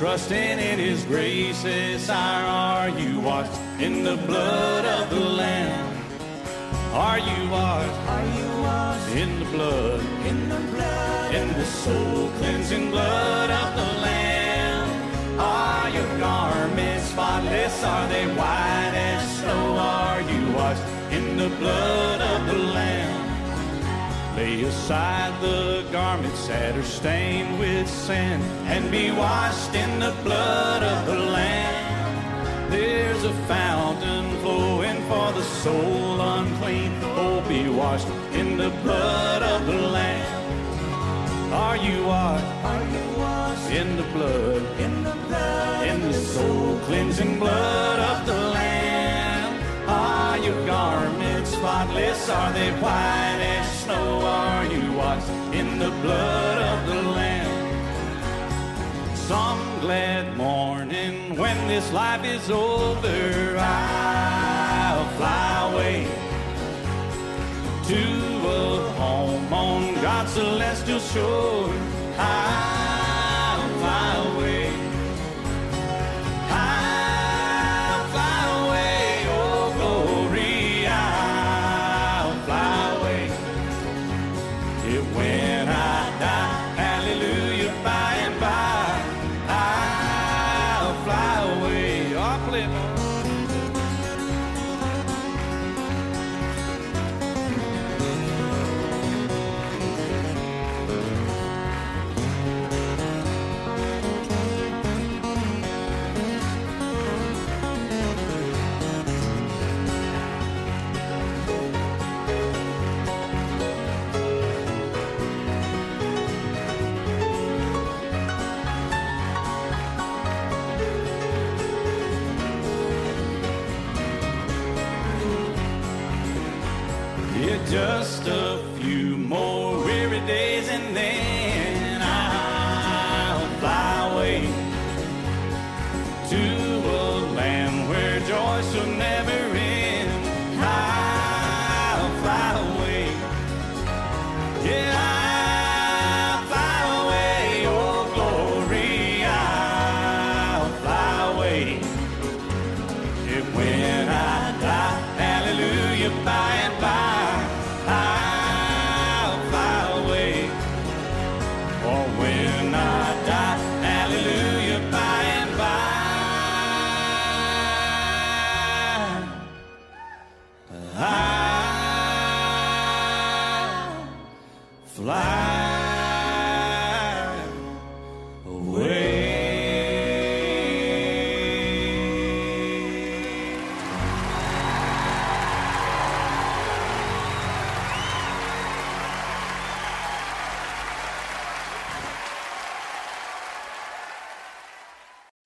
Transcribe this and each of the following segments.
Trusting in His graces? Or are you washed in the blood of the Lamb? Are you washed? Are you washed in the blood? In the blood, in the soul cleansing blood of the Lamb? Are your garments spotless? Are they white as snow? Are you washed in the blood of the Lamb? Lay aside the garments that are stained with sin and be washed in the blood of the Lamb. There's a fountain flowing for the soul unclean. Oh, be washed in the blood of the Lamb. Are you washed? Are you washed in the blood? In the blood, in the soul cleansing blood of the Lamb. Spotless? Are they white as snow? Are you washed in the blood of the Lamb? Some glad morning when this life is over, I'll fly away to a home on God's celestial shore. I'll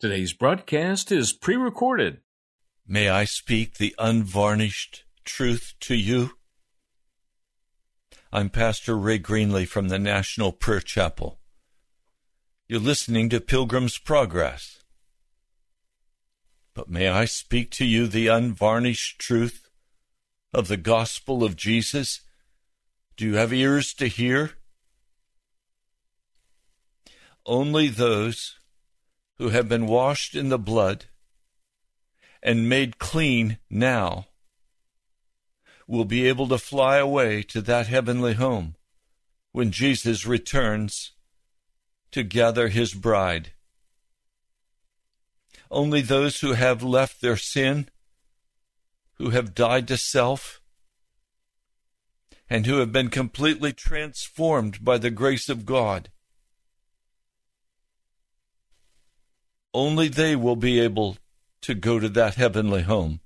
Today's broadcast is pre recorded. May I speak the unvarnished truth to you? I'm Pastor Ray Greenley from the National Prayer Chapel. You're listening to Pilgrim's Progress. But may I speak to you the unvarnished truth of the gospel of Jesus? Do you have ears to hear? Only those who have been washed in the blood and made clean now will be able to fly away to that heavenly home when Jesus returns to gather his bride. Only those who have left their sin, who have died to self, and who have been completely transformed by the grace of God. Only they will be able to go to that heavenly home.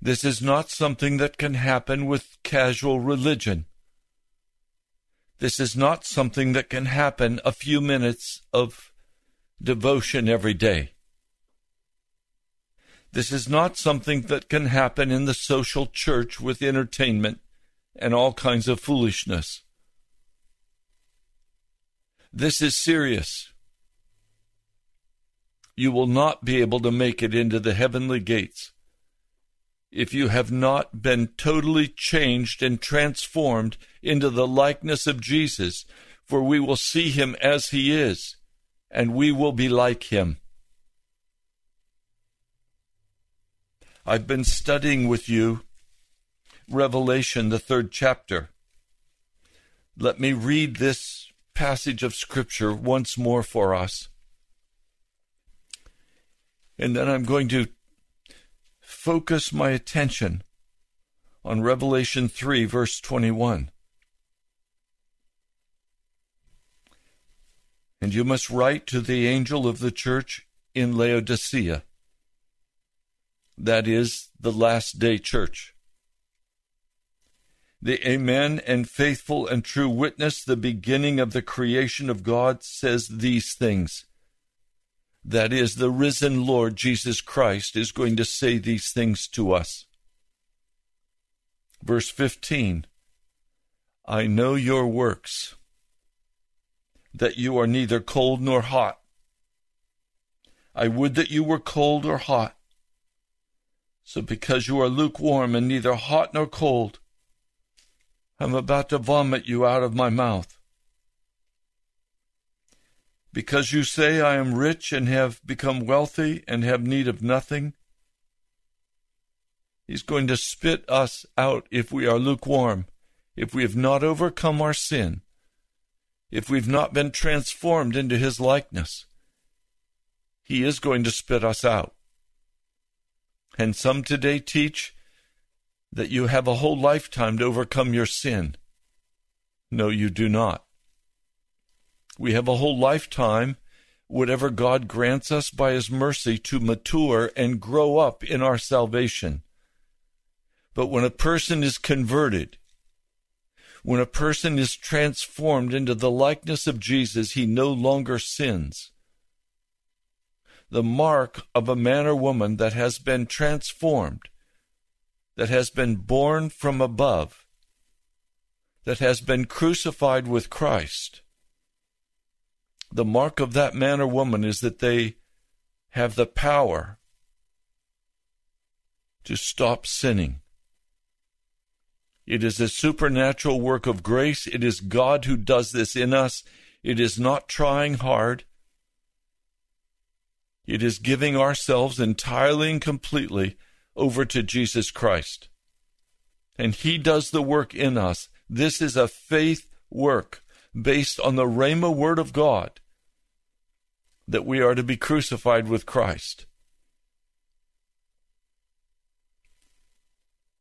This is not something that can happen with casual religion. This is not something that can happen a few minutes of devotion every day. This is not something that can happen in the social church with entertainment and all kinds of foolishness. This is serious. You will not be able to make it into the heavenly gates if you have not been totally changed and transformed into the likeness of Jesus, for we will see him as he is, and we will be like him. I've been studying with you Revelation, the third chapter. Let me read this passage of Scripture once more for us. And then I'm going to focus my attention on Revelation 3, verse 21. And you must write to the angel of the church in Laodicea that is, the last day church. The Amen and faithful and true witness, the beginning of the creation of God, says these things. That is, the risen Lord Jesus Christ is going to say these things to us. Verse 15 I know your works, that you are neither cold nor hot. I would that you were cold or hot. So because you are lukewarm and neither hot nor cold, I'm about to vomit you out of my mouth. Because you say I am rich and have become wealthy and have need of nothing, He's going to spit us out if we are lukewarm, if we have not overcome our sin, if we've not been transformed into His likeness. He is going to spit us out. And some today teach that you have a whole lifetime to overcome your sin. No, you do not. We have a whole lifetime, whatever God grants us by His mercy, to mature and grow up in our salvation. But when a person is converted, when a person is transformed into the likeness of Jesus, he no longer sins the mark of a man or woman that has been transformed, that has been born from above, that has been crucified with Christ. The mark of that man or woman is that they have the power to stop sinning. It is a supernatural work of grace. It is God who does this in us. It is not trying hard. It is giving ourselves entirely and completely over to Jesus Christ. And He does the work in us. This is a faith work based on the Rhema word of God that we are to be crucified with Christ.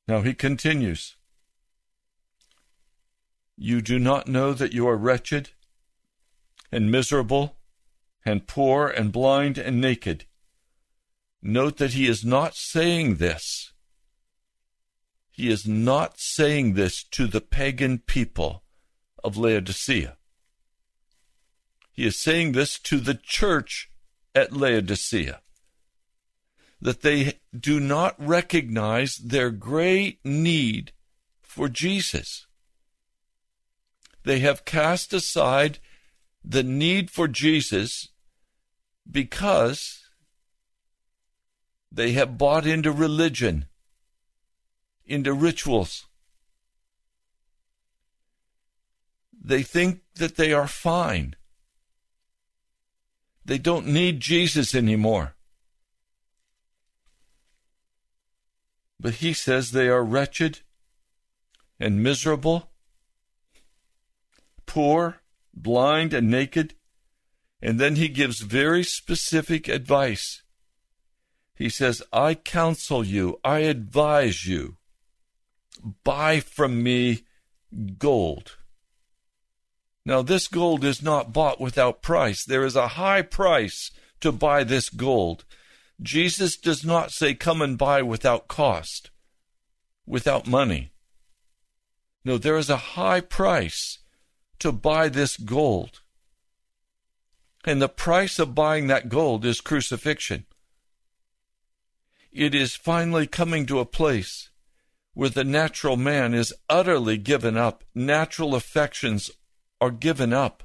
Now he continues You do not know that you are wretched and miserable and poor and blind and naked. Note that he is not saying this. He is not saying this to the pagan people of Laodicea. He is saying this to the church at Laodicea that they do not recognize their great need for Jesus. They have cast aside the need for Jesus because they have bought into religion, into rituals. They think that they are fine. They don't need Jesus anymore. But he says they are wretched and miserable, poor, blind, and naked. And then he gives very specific advice. He says, I counsel you, I advise you, buy from me gold. Now, this gold is not bought without price. There is a high price to buy this gold. Jesus does not say, Come and buy without cost, without money. No, there is a high price to buy this gold. And the price of buying that gold is crucifixion. It is finally coming to a place where the natural man is utterly given up. Natural affections are given up.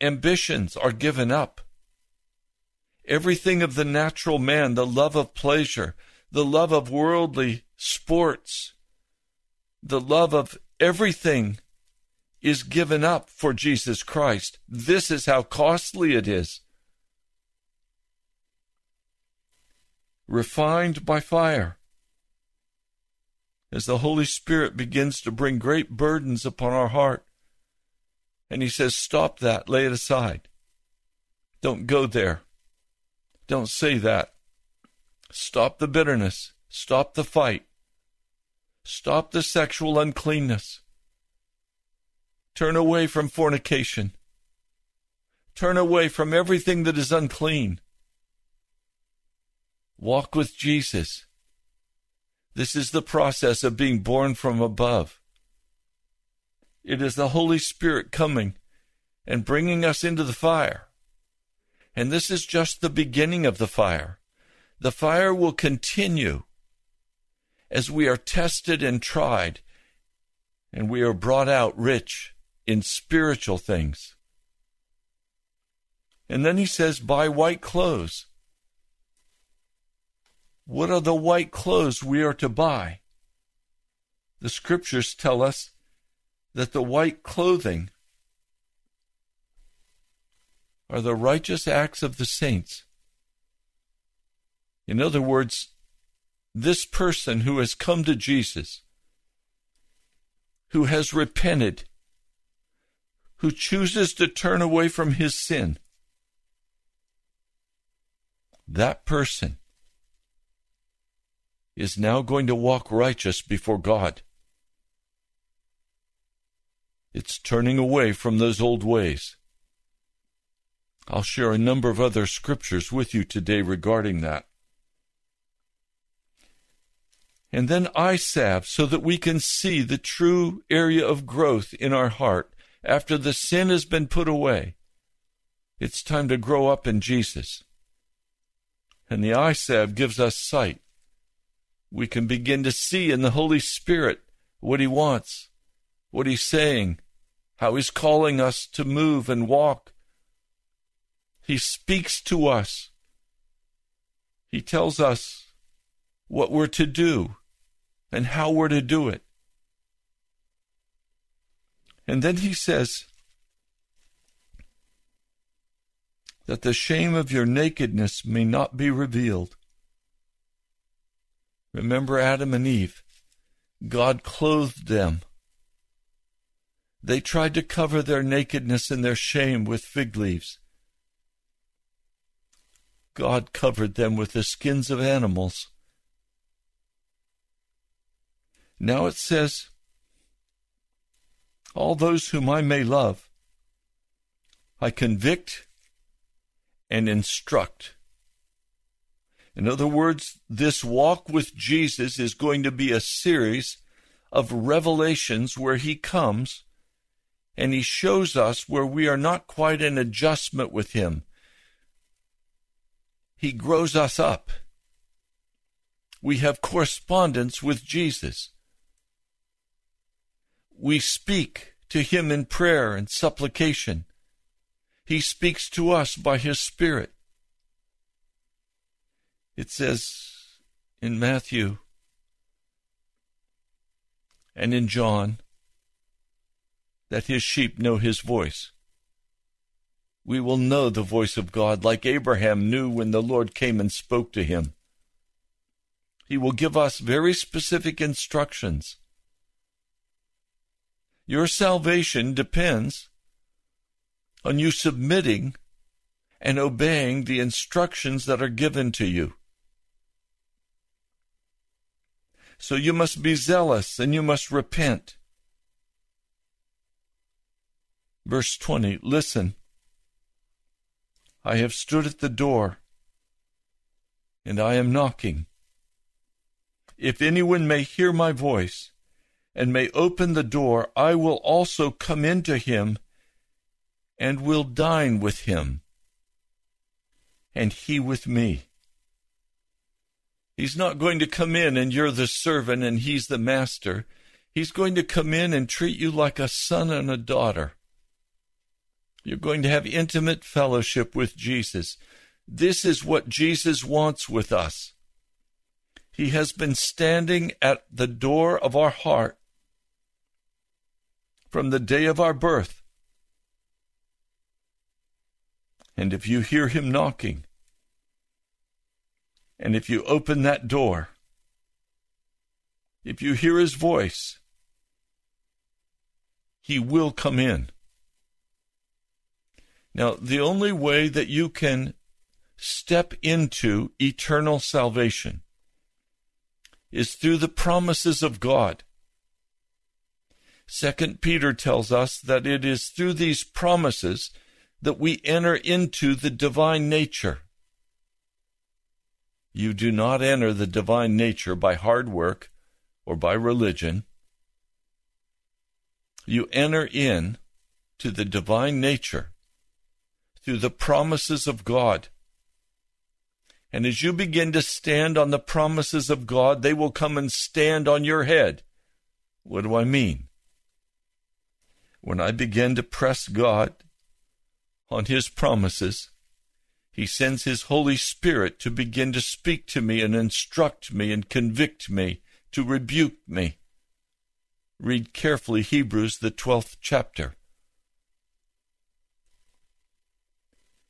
Ambitions are given up. Everything of the natural man, the love of pleasure, the love of worldly sports, the love of everything is given up for Jesus Christ. This is how costly it is. Refined by fire. As the Holy Spirit begins to bring great burdens upon our heart, and He says, Stop that, lay it aside. Don't go there. Don't say that. Stop the bitterness. Stop the fight. Stop the sexual uncleanness. Turn away from fornication. Turn away from everything that is unclean. Walk with Jesus. This is the process of being born from above. It is the Holy Spirit coming and bringing us into the fire. And this is just the beginning of the fire. The fire will continue as we are tested and tried, and we are brought out rich in spiritual things. And then he says, buy white clothes. What are the white clothes we are to buy? The scriptures tell us that the white clothing are the righteous acts of the saints. In other words, this person who has come to Jesus, who has repented, who chooses to turn away from his sin, that person is now going to walk righteous before God. It's turning away from those old ways. I'll share a number of other scriptures with you today regarding that. And then salve so that we can see the true area of growth in our heart after the sin has been put away. It's time to grow up in Jesus. And the salve gives us sight. We can begin to see in the Holy Spirit what He wants, what He's saying, how He's calling us to move and walk he speaks to us. He tells us what we're to do and how we're to do it. And then he says that the shame of your nakedness may not be revealed. Remember Adam and Eve. God clothed them. They tried to cover their nakedness and their shame with fig leaves. God covered them with the skins of animals. Now it says, All those whom I may love, I convict and instruct. In other words, this walk with Jesus is going to be a series of revelations where he comes and he shows us where we are not quite in adjustment with him. He grows us up. We have correspondence with Jesus. We speak to Him in prayer and supplication. He speaks to us by His Spirit. It says in Matthew and in John that His sheep know His voice we will know the voice of God like Abraham knew when the Lord came and spoke to him. He will give us very specific instructions. Your salvation depends on you submitting and obeying the instructions that are given to you. So you must be zealous and you must repent. Verse 20 Listen, I have stood at the door, and I am knocking. If anyone may hear my voice, and may open the door, I will also come into him, and will dine with him, and he with me. He's not going to come in and you're the servant and he's the master. He's going to come in and treat you like a son and a daughter. You're going to have intimate fellowship with Jesus. This is what Jesus wants with us. He has been standing at the door of our heart from the day of our birth. And if you hear him knocking, and if you open that door, if you hear his voice, he will come in. Now, the only way that you can step into eternal salvation is through the promises of God. Second Peter tells us that it is through these promises that we enter into the divine nature. You do not enter the divine nature by hard work or by religion. You enter in to the divine nature through the promises of God. And as you begin to stand on the promises of God, they will come and stand on your head. What do I mean? When I begin to press God on His promises, He sends His Holy Spirit to begin to speak to me and instruct me and convict me, to rebuke me. Read carefully Hebrews, the 12th chapter.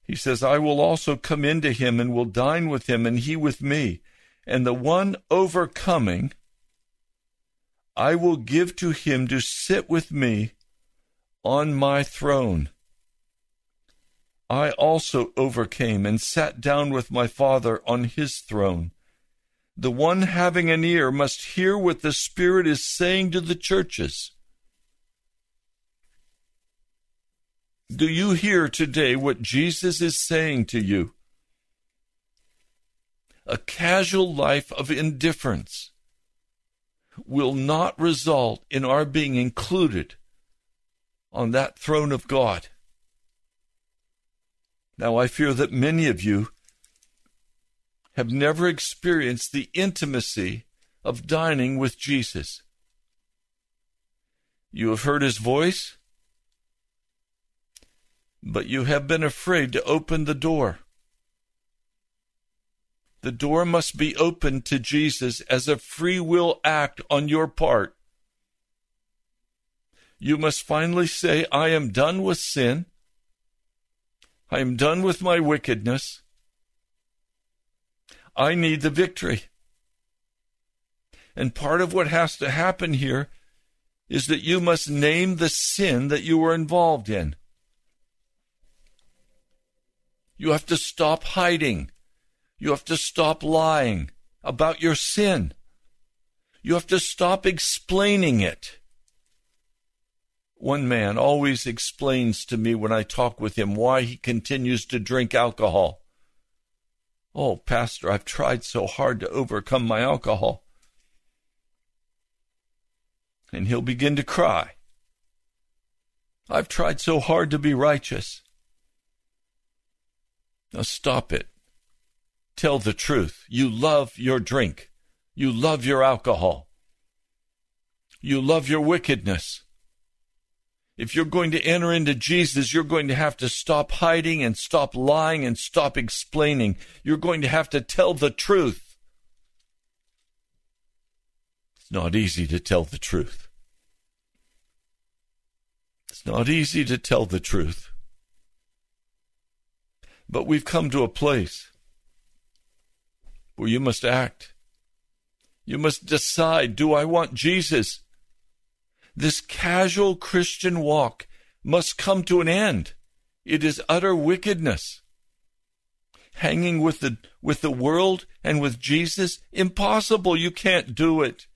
He says, I will also come into him and will dine with him, and he with me. And the one overcoming, I will give to him to sit with me on my throne. I also overcame and sat down with my Father on his throne. The one having an ear must hear what the Spirit is saying to the churches. Do you hear today what Jesus is saying to you? A casual life of indifference will not result in our being included on that throne of God. Now, I fear that many of you have never experienced the intimacy of dining with Jesus. You have heard his voice, but you have been afraid to open the door. The door must be opened to Jesus as a free will act on your part. You must finally say, I am done with sin. I am done with my wickedness. I need the victory. And part of what has to happen here is that you must name the sin that you were involved in. You have to stop hiding. You have to stop lying about your sin. You have to stop explaining it. One man always explains to me when I talk with him why he continues to drink alcohol. Oh, Pastor, I've tried so hard to overcome my alcohol. And he'll begin to cry. I've tried so hard to be righteous. Now stop it. Tell the truth. You love your drink. You love your alcohol. You love your wickedness. If you're going to enter into Jesus, you're going to have to stop hiding and stop lying and stop explaining. You're going to have to tell the truth. It's not easy to tell the truth. It's not easy to tell the truth. But we've come to a place where you must act. You must decide do I want Jesus? This casual Christian walk must come to an end. It is utter wickedness. Hanging with the, with the world and with Jesus, impossible. You can't do it.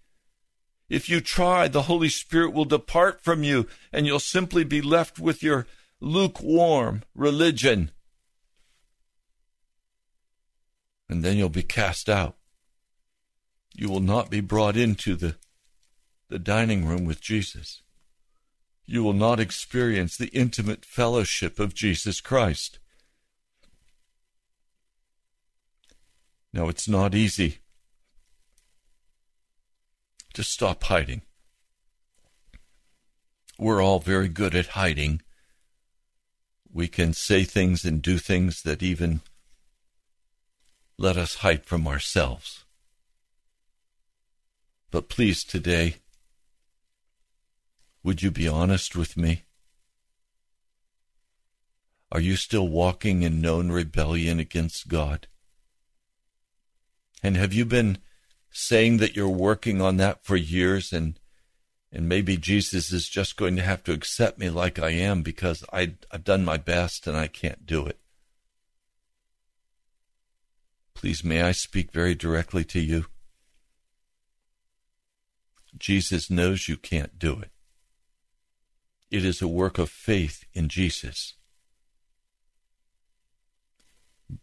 If you try, the Holy Spirit will depart from you and you'll simply be left with your lukewarm religion. And then you'll be cast out. You will not be brought into the the dining room with Jesus. You will not experience the intimate fellowship of Jesus Christ. Now, it's not easy to stop hiding. We're all very good at hiding. We can say things and do things that even let us hide from ourselves. But please, today, would you be honest with me? Are you still walking in known rebellion against God? And have you been saying that you're working on that for years and and maybe Jesus is just going to have to accept me like I am because I, I've done my best and I can't do it. Please, may I speak very directly to you? Jesus knows you can't do it. It is a work of faith in Jesus.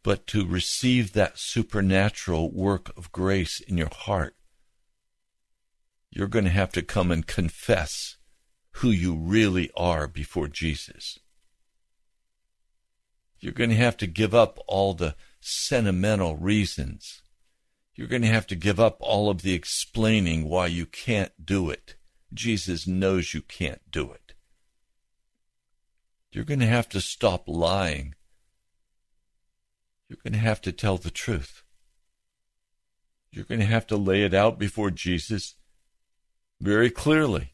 But to receive that supernatural work of grace in your heart, you're going to have to come and confess who you really are before Jesus. You're going to have to give up all the sentimental reasons. You're going to have to give up all of the explaining why you can't do it. Jesus knows you can't do it. You're going to have to stop lying. You're going to have to tell the truth. You're going to have to lay it out before Jesus very clearly.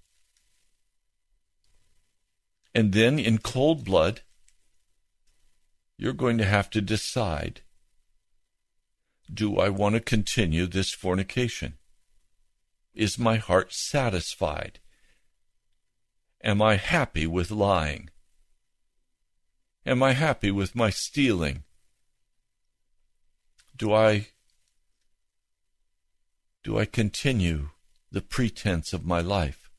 And then in cold blood, you're going to have to decide do I want to continue this fornication? Is my heart satisfied? Am I happy with lying? Am I happy with my stealing? Do I do I continue the pretense of my life,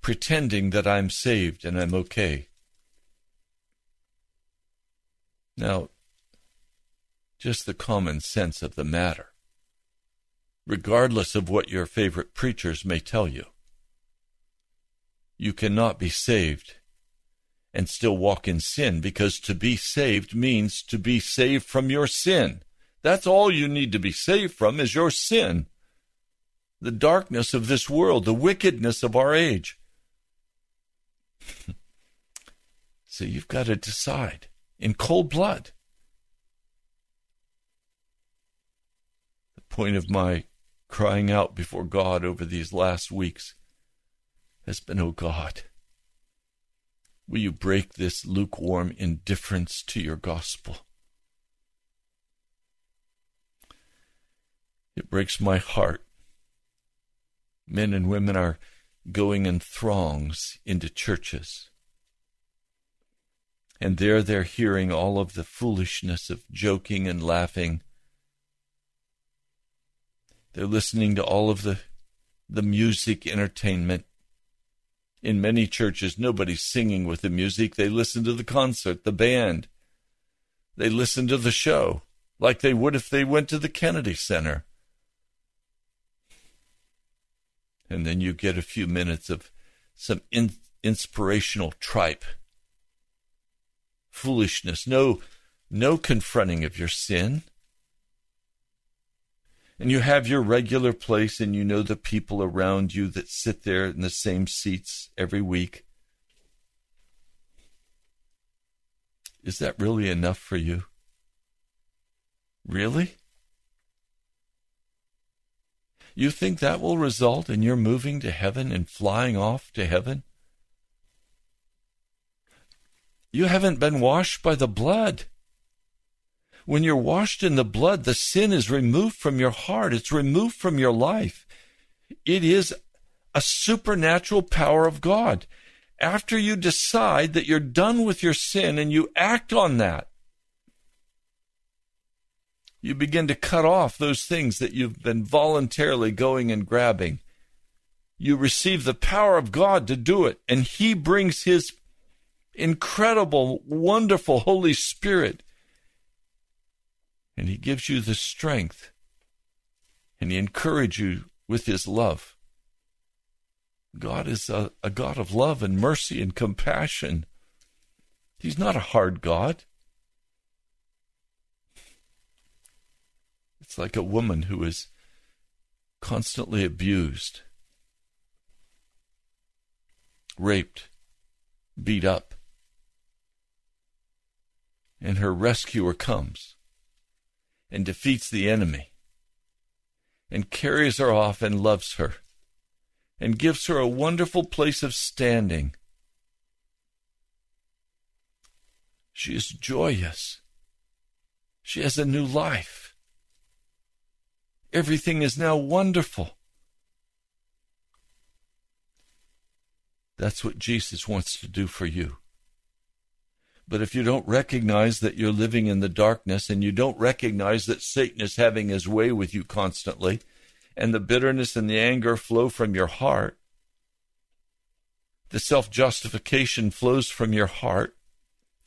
pretending that I'm saved and I'm okay. Now, just the common sense of the matter, regardless of what your favorite preachers may tell you. You cannot be saved and still walk in sin because to be saved means to be saved from your sin. That's all you need to be saved from is your sin the darkness of this world, the wickedness of our age. so you've got to decide in cold blood. The point of my crying out before God over these last weeks has been, Oh God, will you break this lukewarm indifference to your gospel? It breaks my heart Men and women are going in throngs into churches. And there they're hearing all of the foolishness of joking and laughing. They're listening to all of the, the music entertainment. In many churches, nobody's singing with the music. They listen to the concert, the band. They listen to the show like they would if they went to the Kennedy Center and then you get a few minutes of some in, inspirational tripe. Foolishness, no, no confronting of your sin. And you have your regular place, and you know the people around you that sit there in the same seats every week. Is that really enough for you? Really? You think that will result in your moving to heaven and flying off to heaven? You haven't been washed by the blood. When you're washed in the blood, the sin is removed from your heart, it's removed from your life. It is a supernatural power of God. After you decide that you're done with your sin and you act on that, you begin to cut off those things that you've been voluntarily going and grabbing. You receive the power of God to do it, and He brings His incredible, wonderful Holy Spirit, and He gives you the strength, and He encourages you with His love. God is a, a God of love and mercy and compassion. He's not a hard God. It's like a woman who is constantly abused, raped, beat up. And her rescuer comes and defeats the enemy and carries her off and loves her and gives her a wonderful place of standing. She is joyous. She has a new life. Everything is now wonderful. That's what Jesus wants to do for you. But if you don't recognize that you're living in the darkness and you don't recognize that Satan is having his way with you constantly, and the bitterness and the anger flow from your heart, the self justification flows from your heart,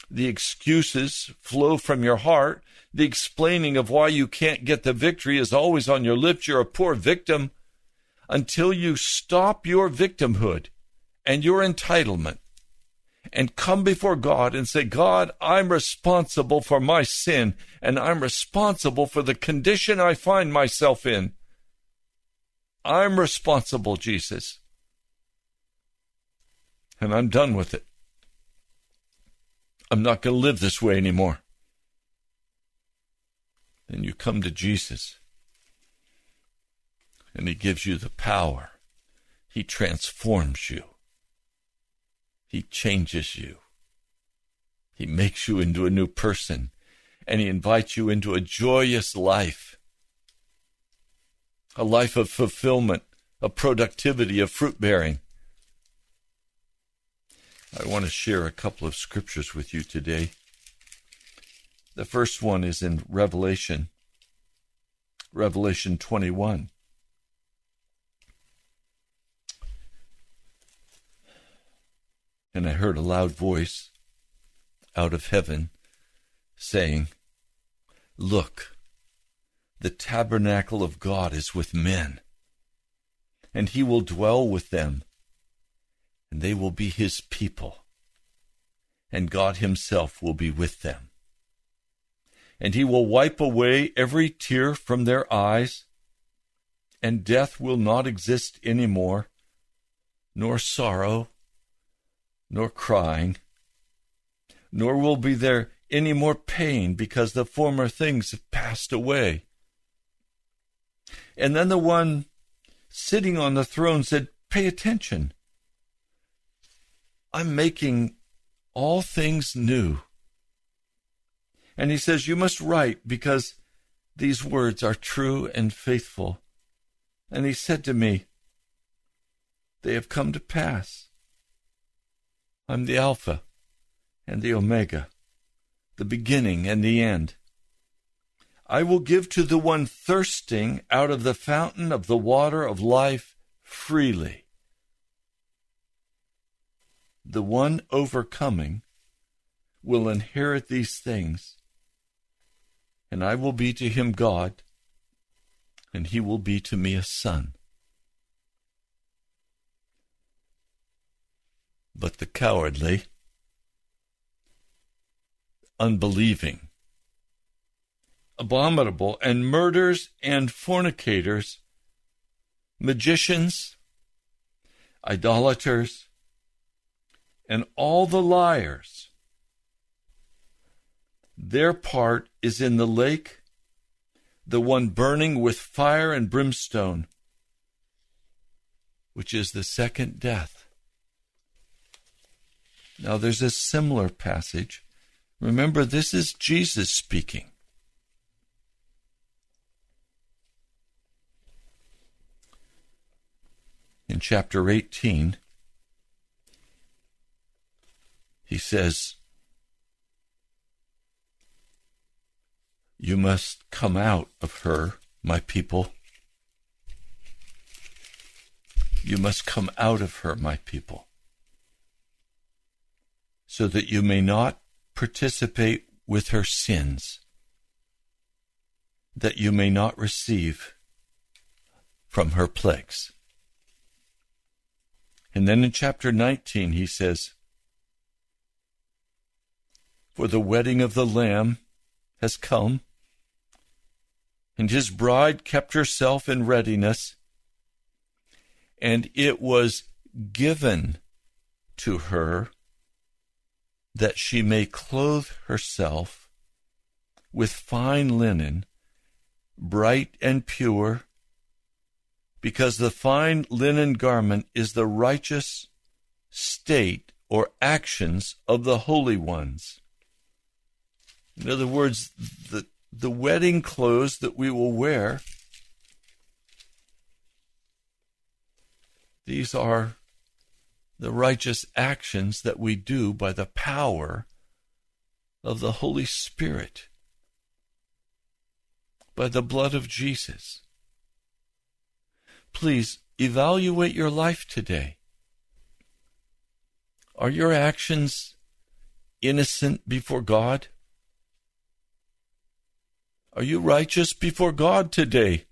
the excuses flow from your heart, the explaining of why you can't get the victory is always on your lips. You're a poor victim until you stop your victimhood and your entitlement and come before God and say, God, I'm responsible for my sin and I'm responsible for the condition I find myself in. I'm responsible, Jesus. And I'm done with it. I'm not going to live this way anymore. Then you come to Jesus and He gives you the power, He transforms you. He changes you. He makes you into a new person, and He invites you into a joyous life a life of fulfillment, of productivity, of fruit bearing. I want to share a couple of scriptures with you today. The first one is in Revelation, Revelation 21. And I heard a loud voice out of heaven saying, Look, the tabernacle of God is with men, and he will dwell with them, and they will be his people, and God himself will be with them. And he will wipe away every tear from their eyes, and death will not exist any more, nor sorrow, nor crying, nor will be there any more pain because the former things have passed away. And then the one sitting on the throne said, Pay attention. I'm making all things new. And he says, You must write because these words are true and faithful. And he said to me, They have come to pass. I'm the Alpha and the Omega, the beginning and the end. I will give to the one thirsting out of the fountain of the water of life freely. The one overcoming will inherit these things, and I will be to him God, and he will be to me a son. But the cowardly, unbelieving, abominable, and murderers and fornicators, magicians, idolaters, and all the liars. Their part is in the lake, the one burning with fire and brimstone, which is the second death. Now, there's a similar passage. Remember, this is Jesus speaking. in chapter 18, he says, You must come out of her, my people. You must come out of her, my people, so that you may not participate with her sins, that you may not receive from her plagues. And then in chapter 19, he says, For the wedding of the Lamb has come, and his bride kept herself in readiness. and it was given to her that she may clothe herself with fine linen, bright and pure, because the fine linen garment is the righteous state or actions of the holy ones. In other words, the, the wedding clothes that we will wear, these are the righteous actions that we do by the power of the Holy Spirit, by the blood of Jesus. Please evaluate your life today. Are your actions innocent before God? Are you righteous before God today?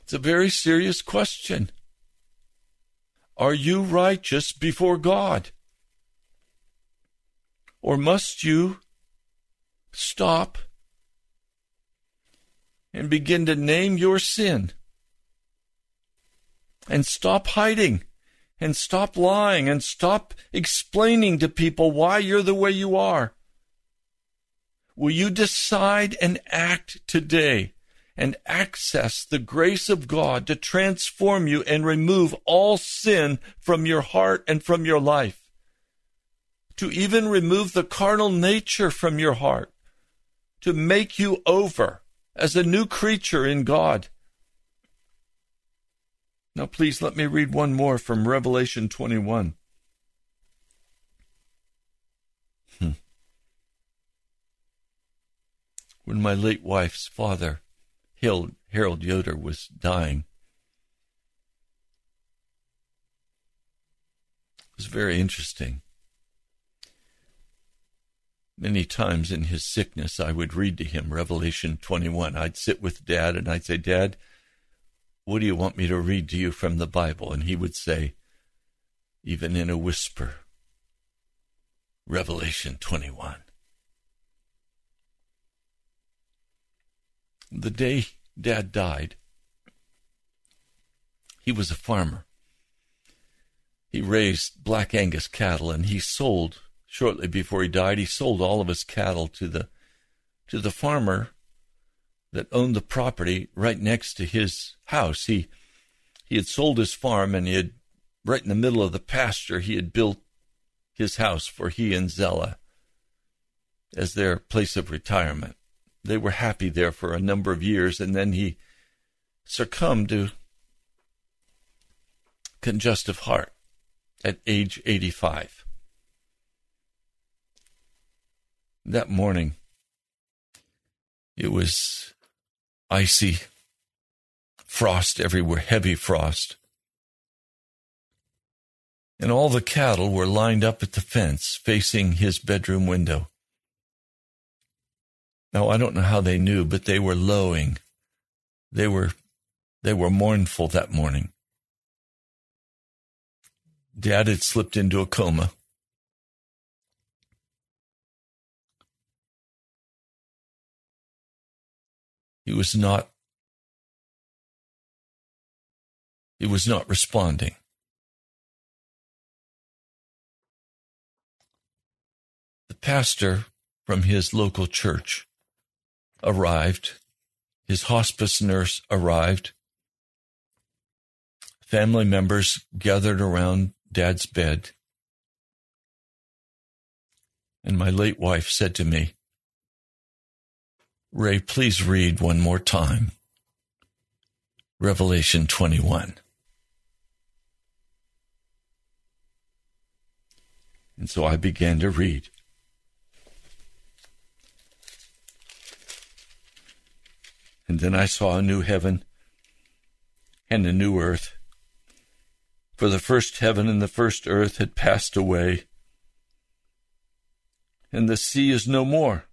It's a very serious question. Are you righteous before God? Or must you stop and begin to name your sin? And stop hiding and stop lying and stop explaining to people why you're the way you are. Will you decide and act today and access the grace of God to transform you and remove all sin from your heart and from your life? To even remove the carnal nature from your heart, to make you over as a new creature in God. Now, please let me read one more from Revelation 21. Hmm. When my late wife's father, Harold Yoder, was dying, it was very interesting. Many times in his sickness, I would read to him Revelation 21. I'd sit with Dad and I'd say, Dad, what do you want me to read to you from the Bible? And he would say, even in a whisper, Revelation 21. The day Dad died, he was a farmer. He raised black Angus cattle and he sold shortly before he died, he sold all of his cattle to the to the farmer that owned the property right next to his house. He he had sold his farm and he had right in the middle of the pasture he had built his house for he and Zella as their place of retirement. They were happy there for a number of years and then he succumbed to congestive heart at age 85. That morning, it was icy, frost everywhere, heavy frost. And all the cattle were lined up at the fence facing his bedroom window. Now, I don't know how they knew, but they were lowing. They were, they were mournful that morning. Dad had slipped into a coma. He was not he was not responding. The pastor from his local church arrived. His hospice nurse arrived. Family members gathered around dad's bed. And my late wife said to me, Ray, please read one more time Revelation 21. And so I began to read. And then I saw a new heaven and a new earth. For the first heaven and the first earth had passed away, and the sea is no more.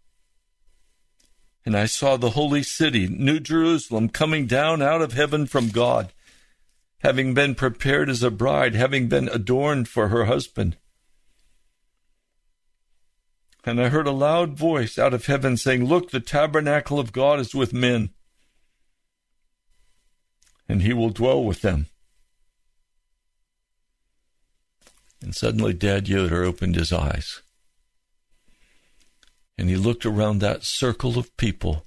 And I saw the holy city, New Jerusalem, coming down out of heaven from God, having been prepared as a bride, having been adorned for her husband. And I heard a loud voice out of heaven saying, Look, the tabernacle of God is with men. And he will dwell with them. And suddenly Dad Yoder opened his eyes. And he looked around that circle of people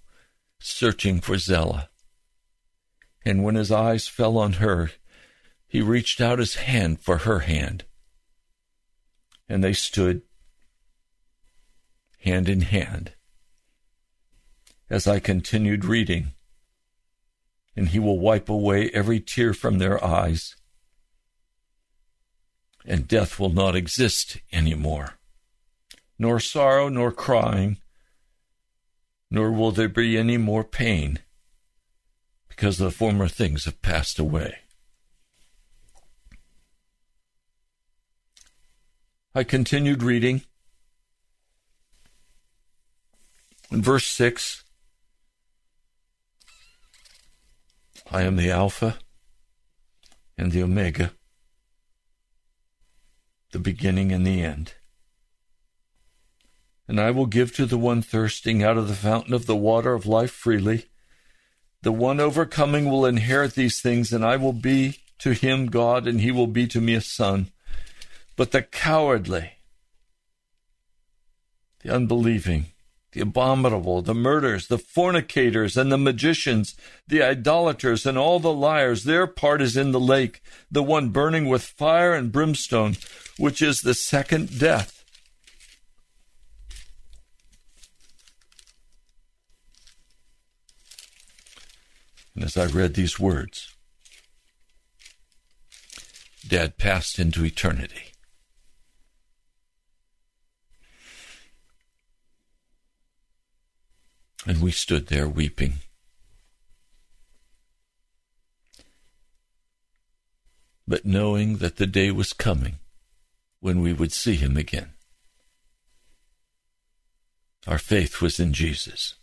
searching for Zella. And when his eyes fell on her, he reached out his hand for her hand. And they stood hand in hand as I continued reading. And he will wipe away every tear from their eyes and death will not exist anymore. Nor sorrow, nor crying, nor will there be any more pain, because the former things have passed away. I continued reading. In verse 6, I am the Alpha and the Omega the beginning and the end. And I will give to the one thirsting out of the fountain of the water of life freely. The one overcoming will inherit these things, and I will be to him God, and he will be to me a son. But the cowardly, the unbelieving, the abominable, the murderers, the fornicators, and the magicians, the idolaters, and all the liars, their part is in the lake, the one burning with fire and brimstone, which is the second death. And as I read these words, Dad passed into eternity. And we stood there weeping. But knowing that the day was coming when we would see him again. Our faith was in Jesus.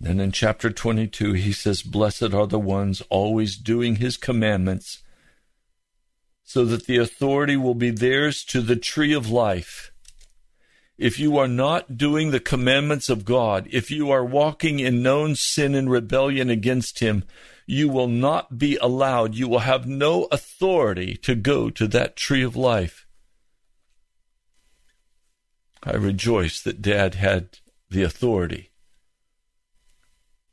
Then in chapter 22, he says, Blessed are the ones always doing his commandments, so that the authority will be theirs to the tree of life. If you are not doing the commandments of God, if you are walking in known sin and rebellion against him, you will not be allowed, you will have no authority to go to that tree of life. I rejoice that Dad had the authority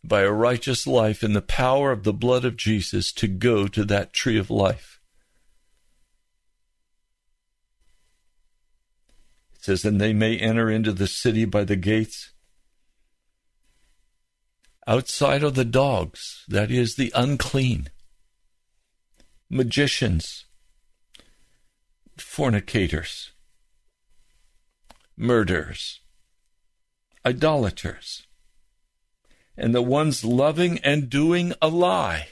by a righteous life in the power of the blood of Jesus to go to that tree of life. It says, And they may enter into the city by the gates outside of the dogs, that is, the unclean, magicians, fornicators, murderers, idolaters, and the ones loving and doing a lie.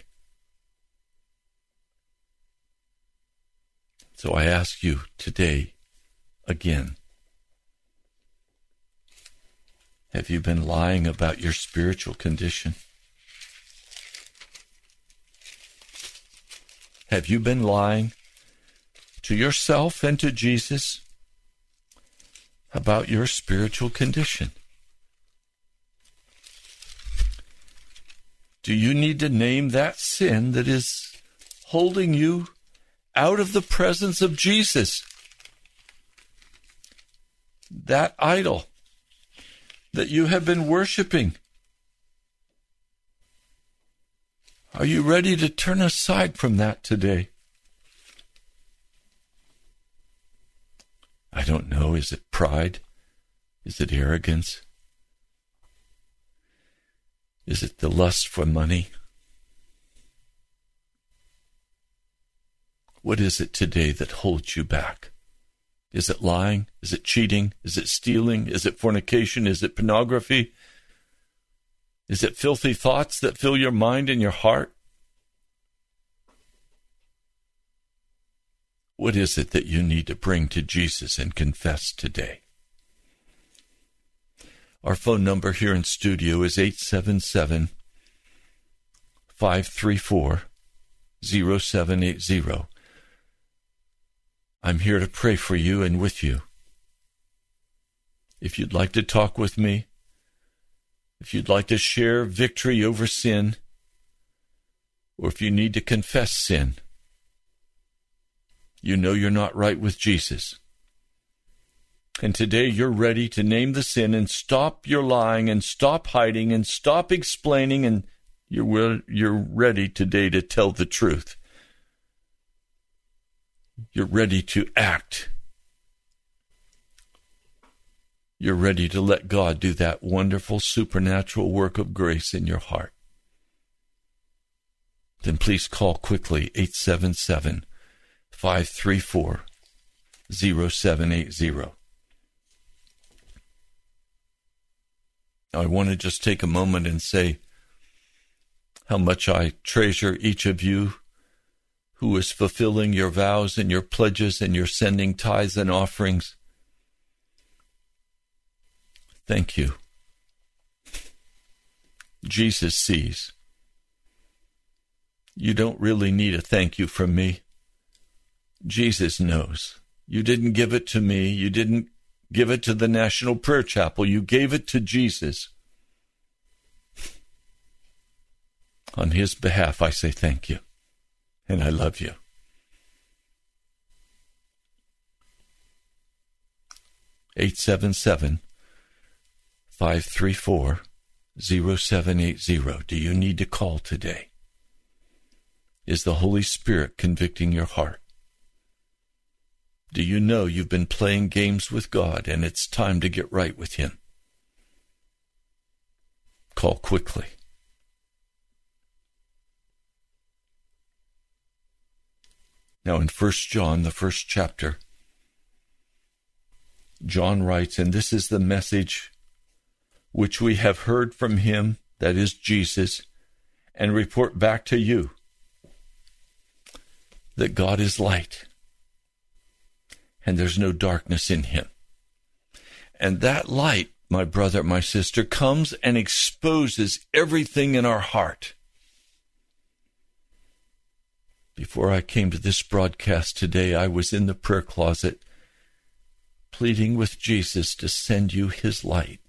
So I ask you today again Have you been lying about your spiritual condition? Have you been lying to yourself and to Jesus about your spiritual condition? Do you need to name that sin that is holding you out of the presence of Jesus? That idol that you have been worshiping? Are you ready to turn aside from that today? I don't know. Is it pride? Is it arrogance? Is it the lust for money? What is it today that holds you back? Is it lying? Is it cheating? Is it stealing? Is it fornication? Is it pornography? Is it filthy thoughts that fill your mind and your heart? What is it that you need to bring to Jesus and confess today? Our phone number here in studio is 877 534 0780. I'm here to pray for you and with you. If you'd like to talk with me, If you'd like to share victory over sin, or if you need to confess sin, you know you're not right with Jesus. And today you're ready to name the sin and stop your lying and stop hiding and stop explaining and you're, you're ready today to tell the truth. You're ready to act. You're ready to let God do that wonderful supernatural work of grace in your heart. Then please call quickly 877 534 0780. I want to just take a moment and say how much I treasure each of you who is fulfilling your vows and your pledges and you're sending tithes and offerings. Thank you. Jesus sees. You don't really need a thank you from me. Jesus knows. You didn't give it to me. You didn't give it to the National Prayer Chapel. You gave it to Jesus. On his behalf, I say thank you. And I love you. Eight seven seven five three four zero seven eight zero. Do you need to call today? Is the Holy Spirit convicting your heart? Do you know you've been playing games with God and it's time to get right with Him? Call quickly. Now, in First John, the first chapter, John writes, and this is the message which we have heard from him, that is Jesus, and report back to you that God is light and there's no darkness in him. And that light, my brother, my sister, comes and exposes everything in our heart. Before I came to this broadcast today, I was in the prayer closet pleading with Jesus to send you his light,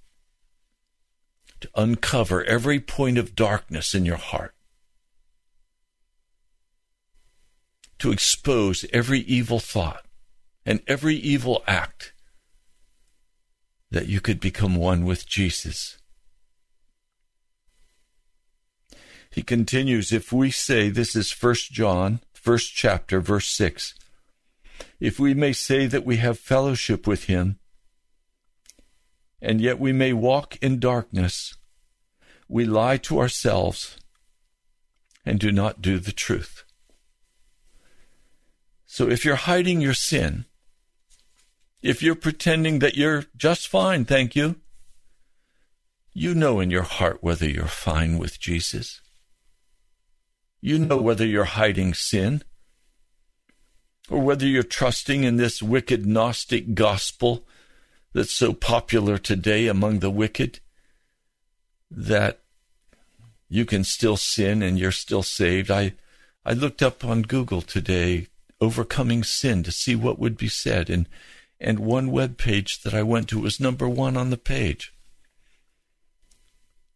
to uncover every point of darkness in your heart, to expose every evil thought, and every evil act that you could become one with Jesus. He continues, if we say, this is First John, first chapter, verse 6, if we may say that we have fellowship with him, and yet we may walk in darkness, we lie to ourselves and do not do the truth. So if you're hiding your sin, if you're pretending that you're just fine, thank you, you know in your heart whether you're fine with Jesus. You know whether you're hiding sin or whether you're trusting in this wicked Gnostic gospel that's so popular today among the wicked that you can still sin and you're still saved. I, I looked up on Google today, overcoming sin, to see what would be said. And and one web page that I went to was number one on the page.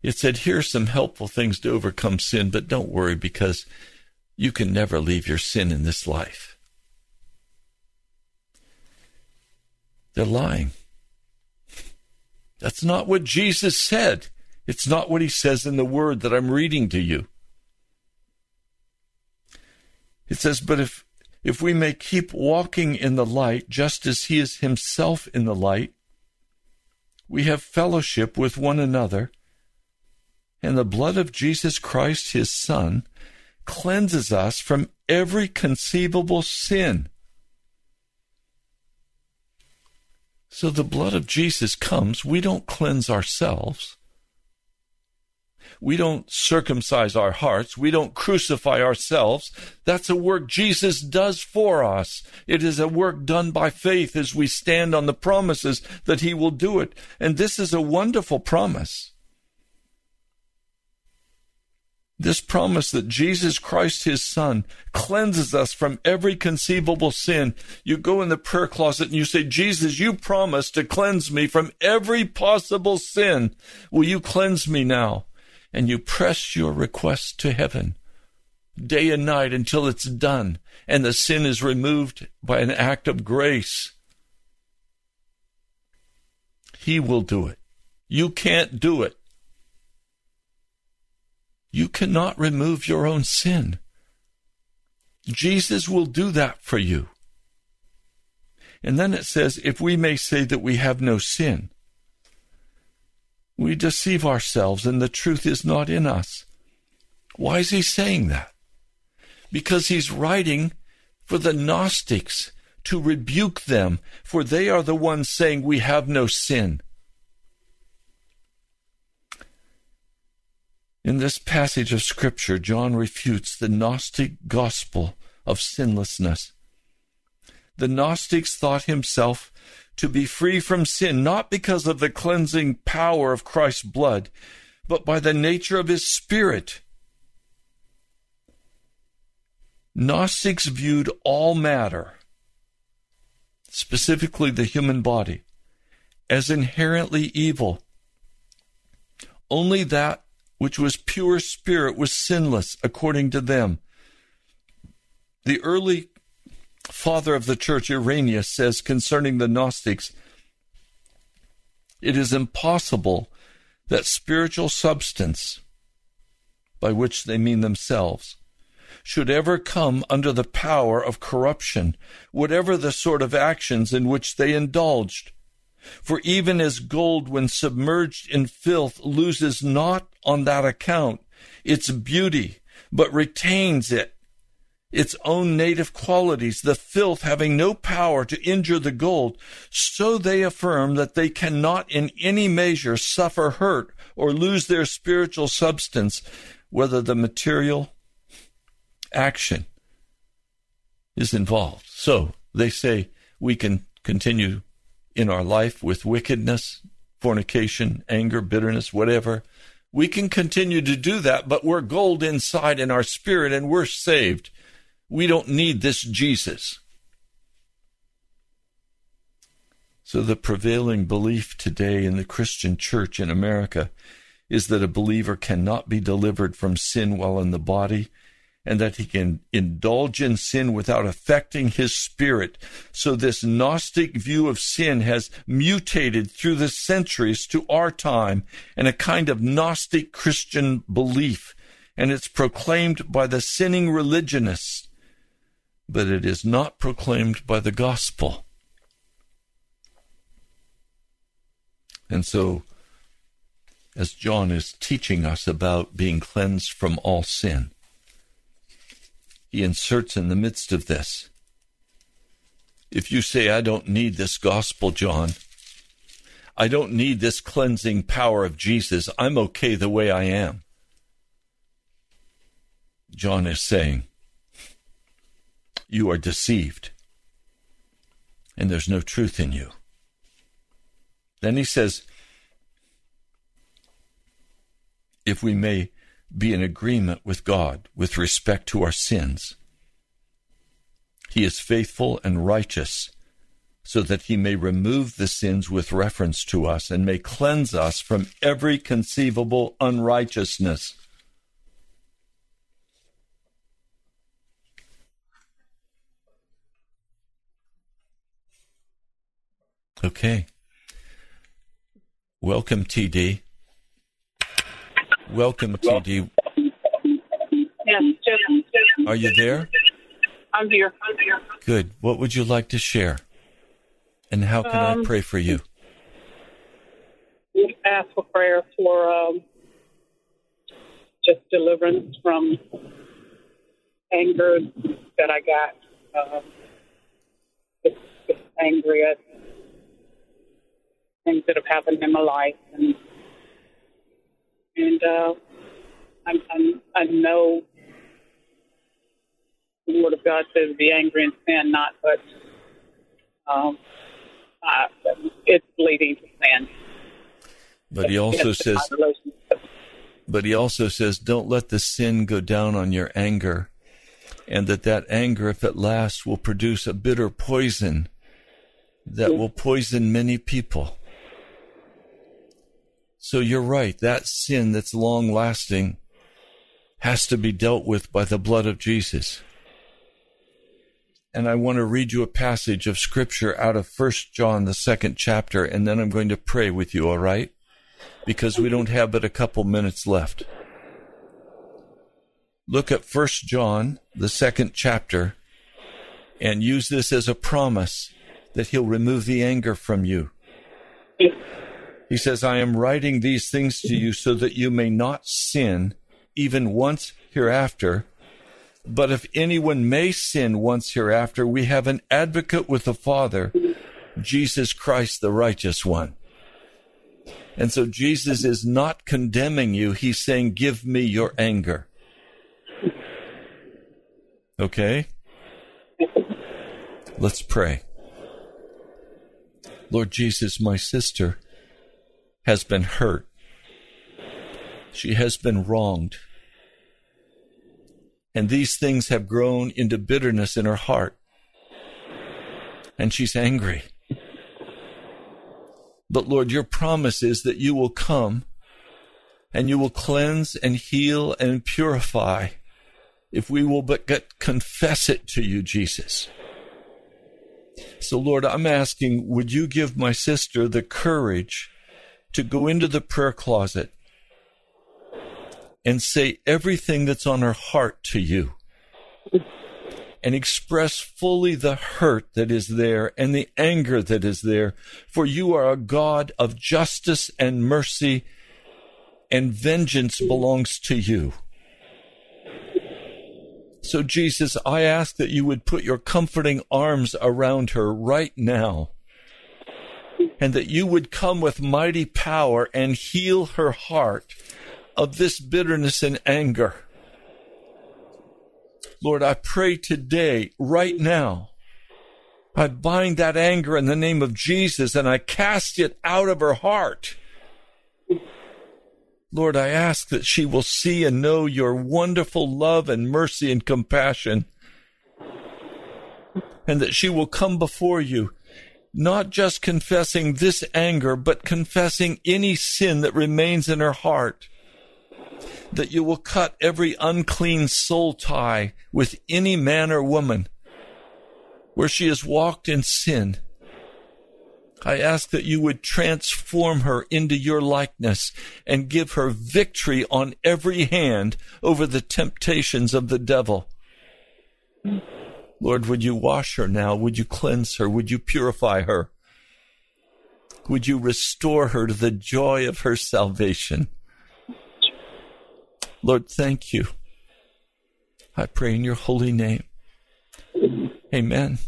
It said, Here's some helpful things to overcome sin, but don't worry because you can never leave your sin in this life. They're lying. That's not what Jesus said. It's not what he says in the word that I'm reading to you. It says, But if if we may keep walking in the light, just as he is himself in the light, we have fellowship with one another, and the blood of Jesus Christ, his Son, cleanses us from every conceivable sin. So the blood of Jesus comes. We don't cleanse ourselves. We don't circumcise our hearts. We don't crucify ourselves. That's a work Jesus does for us. It is a work done by faith as we stand on the promises that He will do it. And this is a wonderful promise. This promise that Jesus Christ, his son, cleanses us from every conceivable sin. You go in the prayer closet and you say, Jesus, you promised to cleanse me from every possible sin. Will you cleanse me now? And you press your request to heaven day and night until it's done and the sin is removed by an act of grace. He will do it. You can't do it. You cannot remove your own sin. Jesus will do that for you. And then it says, if we may say that we have no sin, we deceive ourselves and the truth is not in us. Why is he saying that? Because he's writing for the Gnostics to rebuke them, for they are the ones saying we have no sin. In this passage of Scripture, John refutes the Gnostic gospel of sinlessness. The Gnostics thought himself to be free from sin, not because of the cleansing power of Christ's blood, but by the nature of his spirit. Gnostics viewed all matter, specifically the human body, as inherently evil. Only that which was pure spirit, was sinless according to them. The early father of the church, Irenaeus, says concerning the Gnostics, it is impossible that spiritual substance, by which they mean themselves, should ever come under the power of corruption, whatever the sort of actions in which they indulged. For even as gold, when submerged in filth, loses not on that account its beauty, but retains it, its own native qualities, the filth having no power to injure the gold, so they affirm that they cannot in any measure suffer hurt or lose their spiritual substance, whether the material action is involved. So they say we can continue in our life with wickedness, fornication, anger, bitterness, whatever. We can continue to do that, but we're gold inside in our spirit and we're saved. We don't need this Jesus. So, the prevailing belief today in the Christian church in America is that a believer cannot be delivered from sin while in the body and that he can indulge in sin without affecting his spirit. So this Gnostic view of sin has mutated through the centuries to our time and a kind of Gnostic Christian belief, and it's proclaimed by the sinning religionists, but it is not proclaimed by the gospel. And so, as John is teaching us about being cleansed from all sin, he inserts in the midst of this. If you say, I don't need this gospel, John, I don't need this cleansing power of Jesus, I'm okay the way I am. John is saying, You are deceived, and there's no truth in you. Then he says, If we may be in agreement with God with respect to our sins. He is faithful and righteous so that he may remove the sins with reference to us and may cleanse us from every conceivable unrighteousness. Okay. Welcome, TD. Welcome, TD. Yes, Are you there? I'm here. I'm here. Good. What would you like to share? And how can um, I pray for you? Ask for prayer for um, just deliverance from anger that I got. Um, just, just angry at things that have happened in my life, and and uh, I'm, I'm, I know the Word of God says, "Be angry and sin not," but um, uh, it's leading to sin. But he also says, But he also says, don't let the sin go down on your anger. And that that anger, if it lasts, will produce a bitter poison that will poison many people. So you're right. That sin that's long lasting has to be dealt with by the blood of Jesus. And I want to read you a passage of scripture out of First John, the second chapter, and then I'm going to pray with you, all right? Because we don't have but a couple minutes left. Look at First John, the second chapter, and use this as a promise that he'll remove the anger from you. He says, I am writing these things to you so that you may not sin even once hereafter. But if anyone may sin once hereafter, we have an advocate with the Father, Jesus Christ, the righteous one. And so Jesus is not condemning you. He's saying, give me your anger. Okay? Let's pray. Lord Jesus, my sister has been hurt. She has been wronged. And these things have grown into bitterness in her heart. And she's angry. But Lord, your promise is that you will come and you will cleanse and heal and purify if we will but get, confess it to you, Jesus. So, Lord, I'm asking, would you give my sister the courage to go into the prayer closet and say everything that's on her heart to you and express fully the hurt that is there and the anger that is there. For you are a God of justice and mercy, and vengeance belongs to you. So, Jesus, I ask that you would put your comforting arms around her right now, and that you would come with mighty power and heal her heart of this bitterness and anger. Lord, I pray today, right now, I bind that anger in the name of Jesus and I cast it out of her heart. Lord, I ask that she will see and know your wonderful love and mercy and compassion, and that she will come before you, not just confessing this anger, but confessing any sin that remains in her heart. That you will cut every unclean soul tie with any man or woman where she has walked in sin I ask that you would transform her into your likeness and give her victory on every hand over the temptations of the devil. Lord, would you wash her now? Would you cleanse her? Would you purify her? Would you restore her to the joy of her salvation? Lord, thank you. I pray in your holy name. Amen.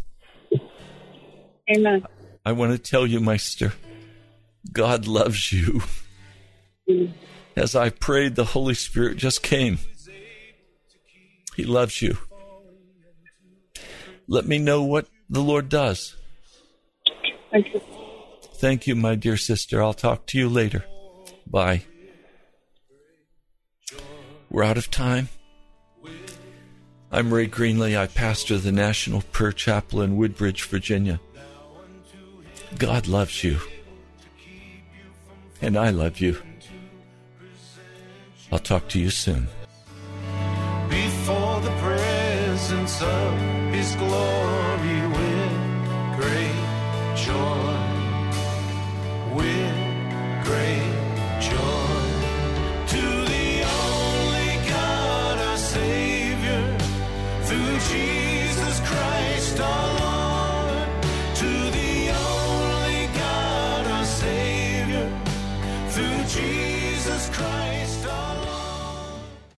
Amen. I want to tell you, my sister, God loves you. As I prayed, the Holy Spirit just came. He loves you. Let me know what the Lord does. Thank you. Thank you, my dear sister. I'll talk to you later. Bye. We're out of time. I'm Ray Greenley. I pastor the National Prayer Chapel in Woodbridge, Virginia. God loves you. And I love you. I'll talk to you soon.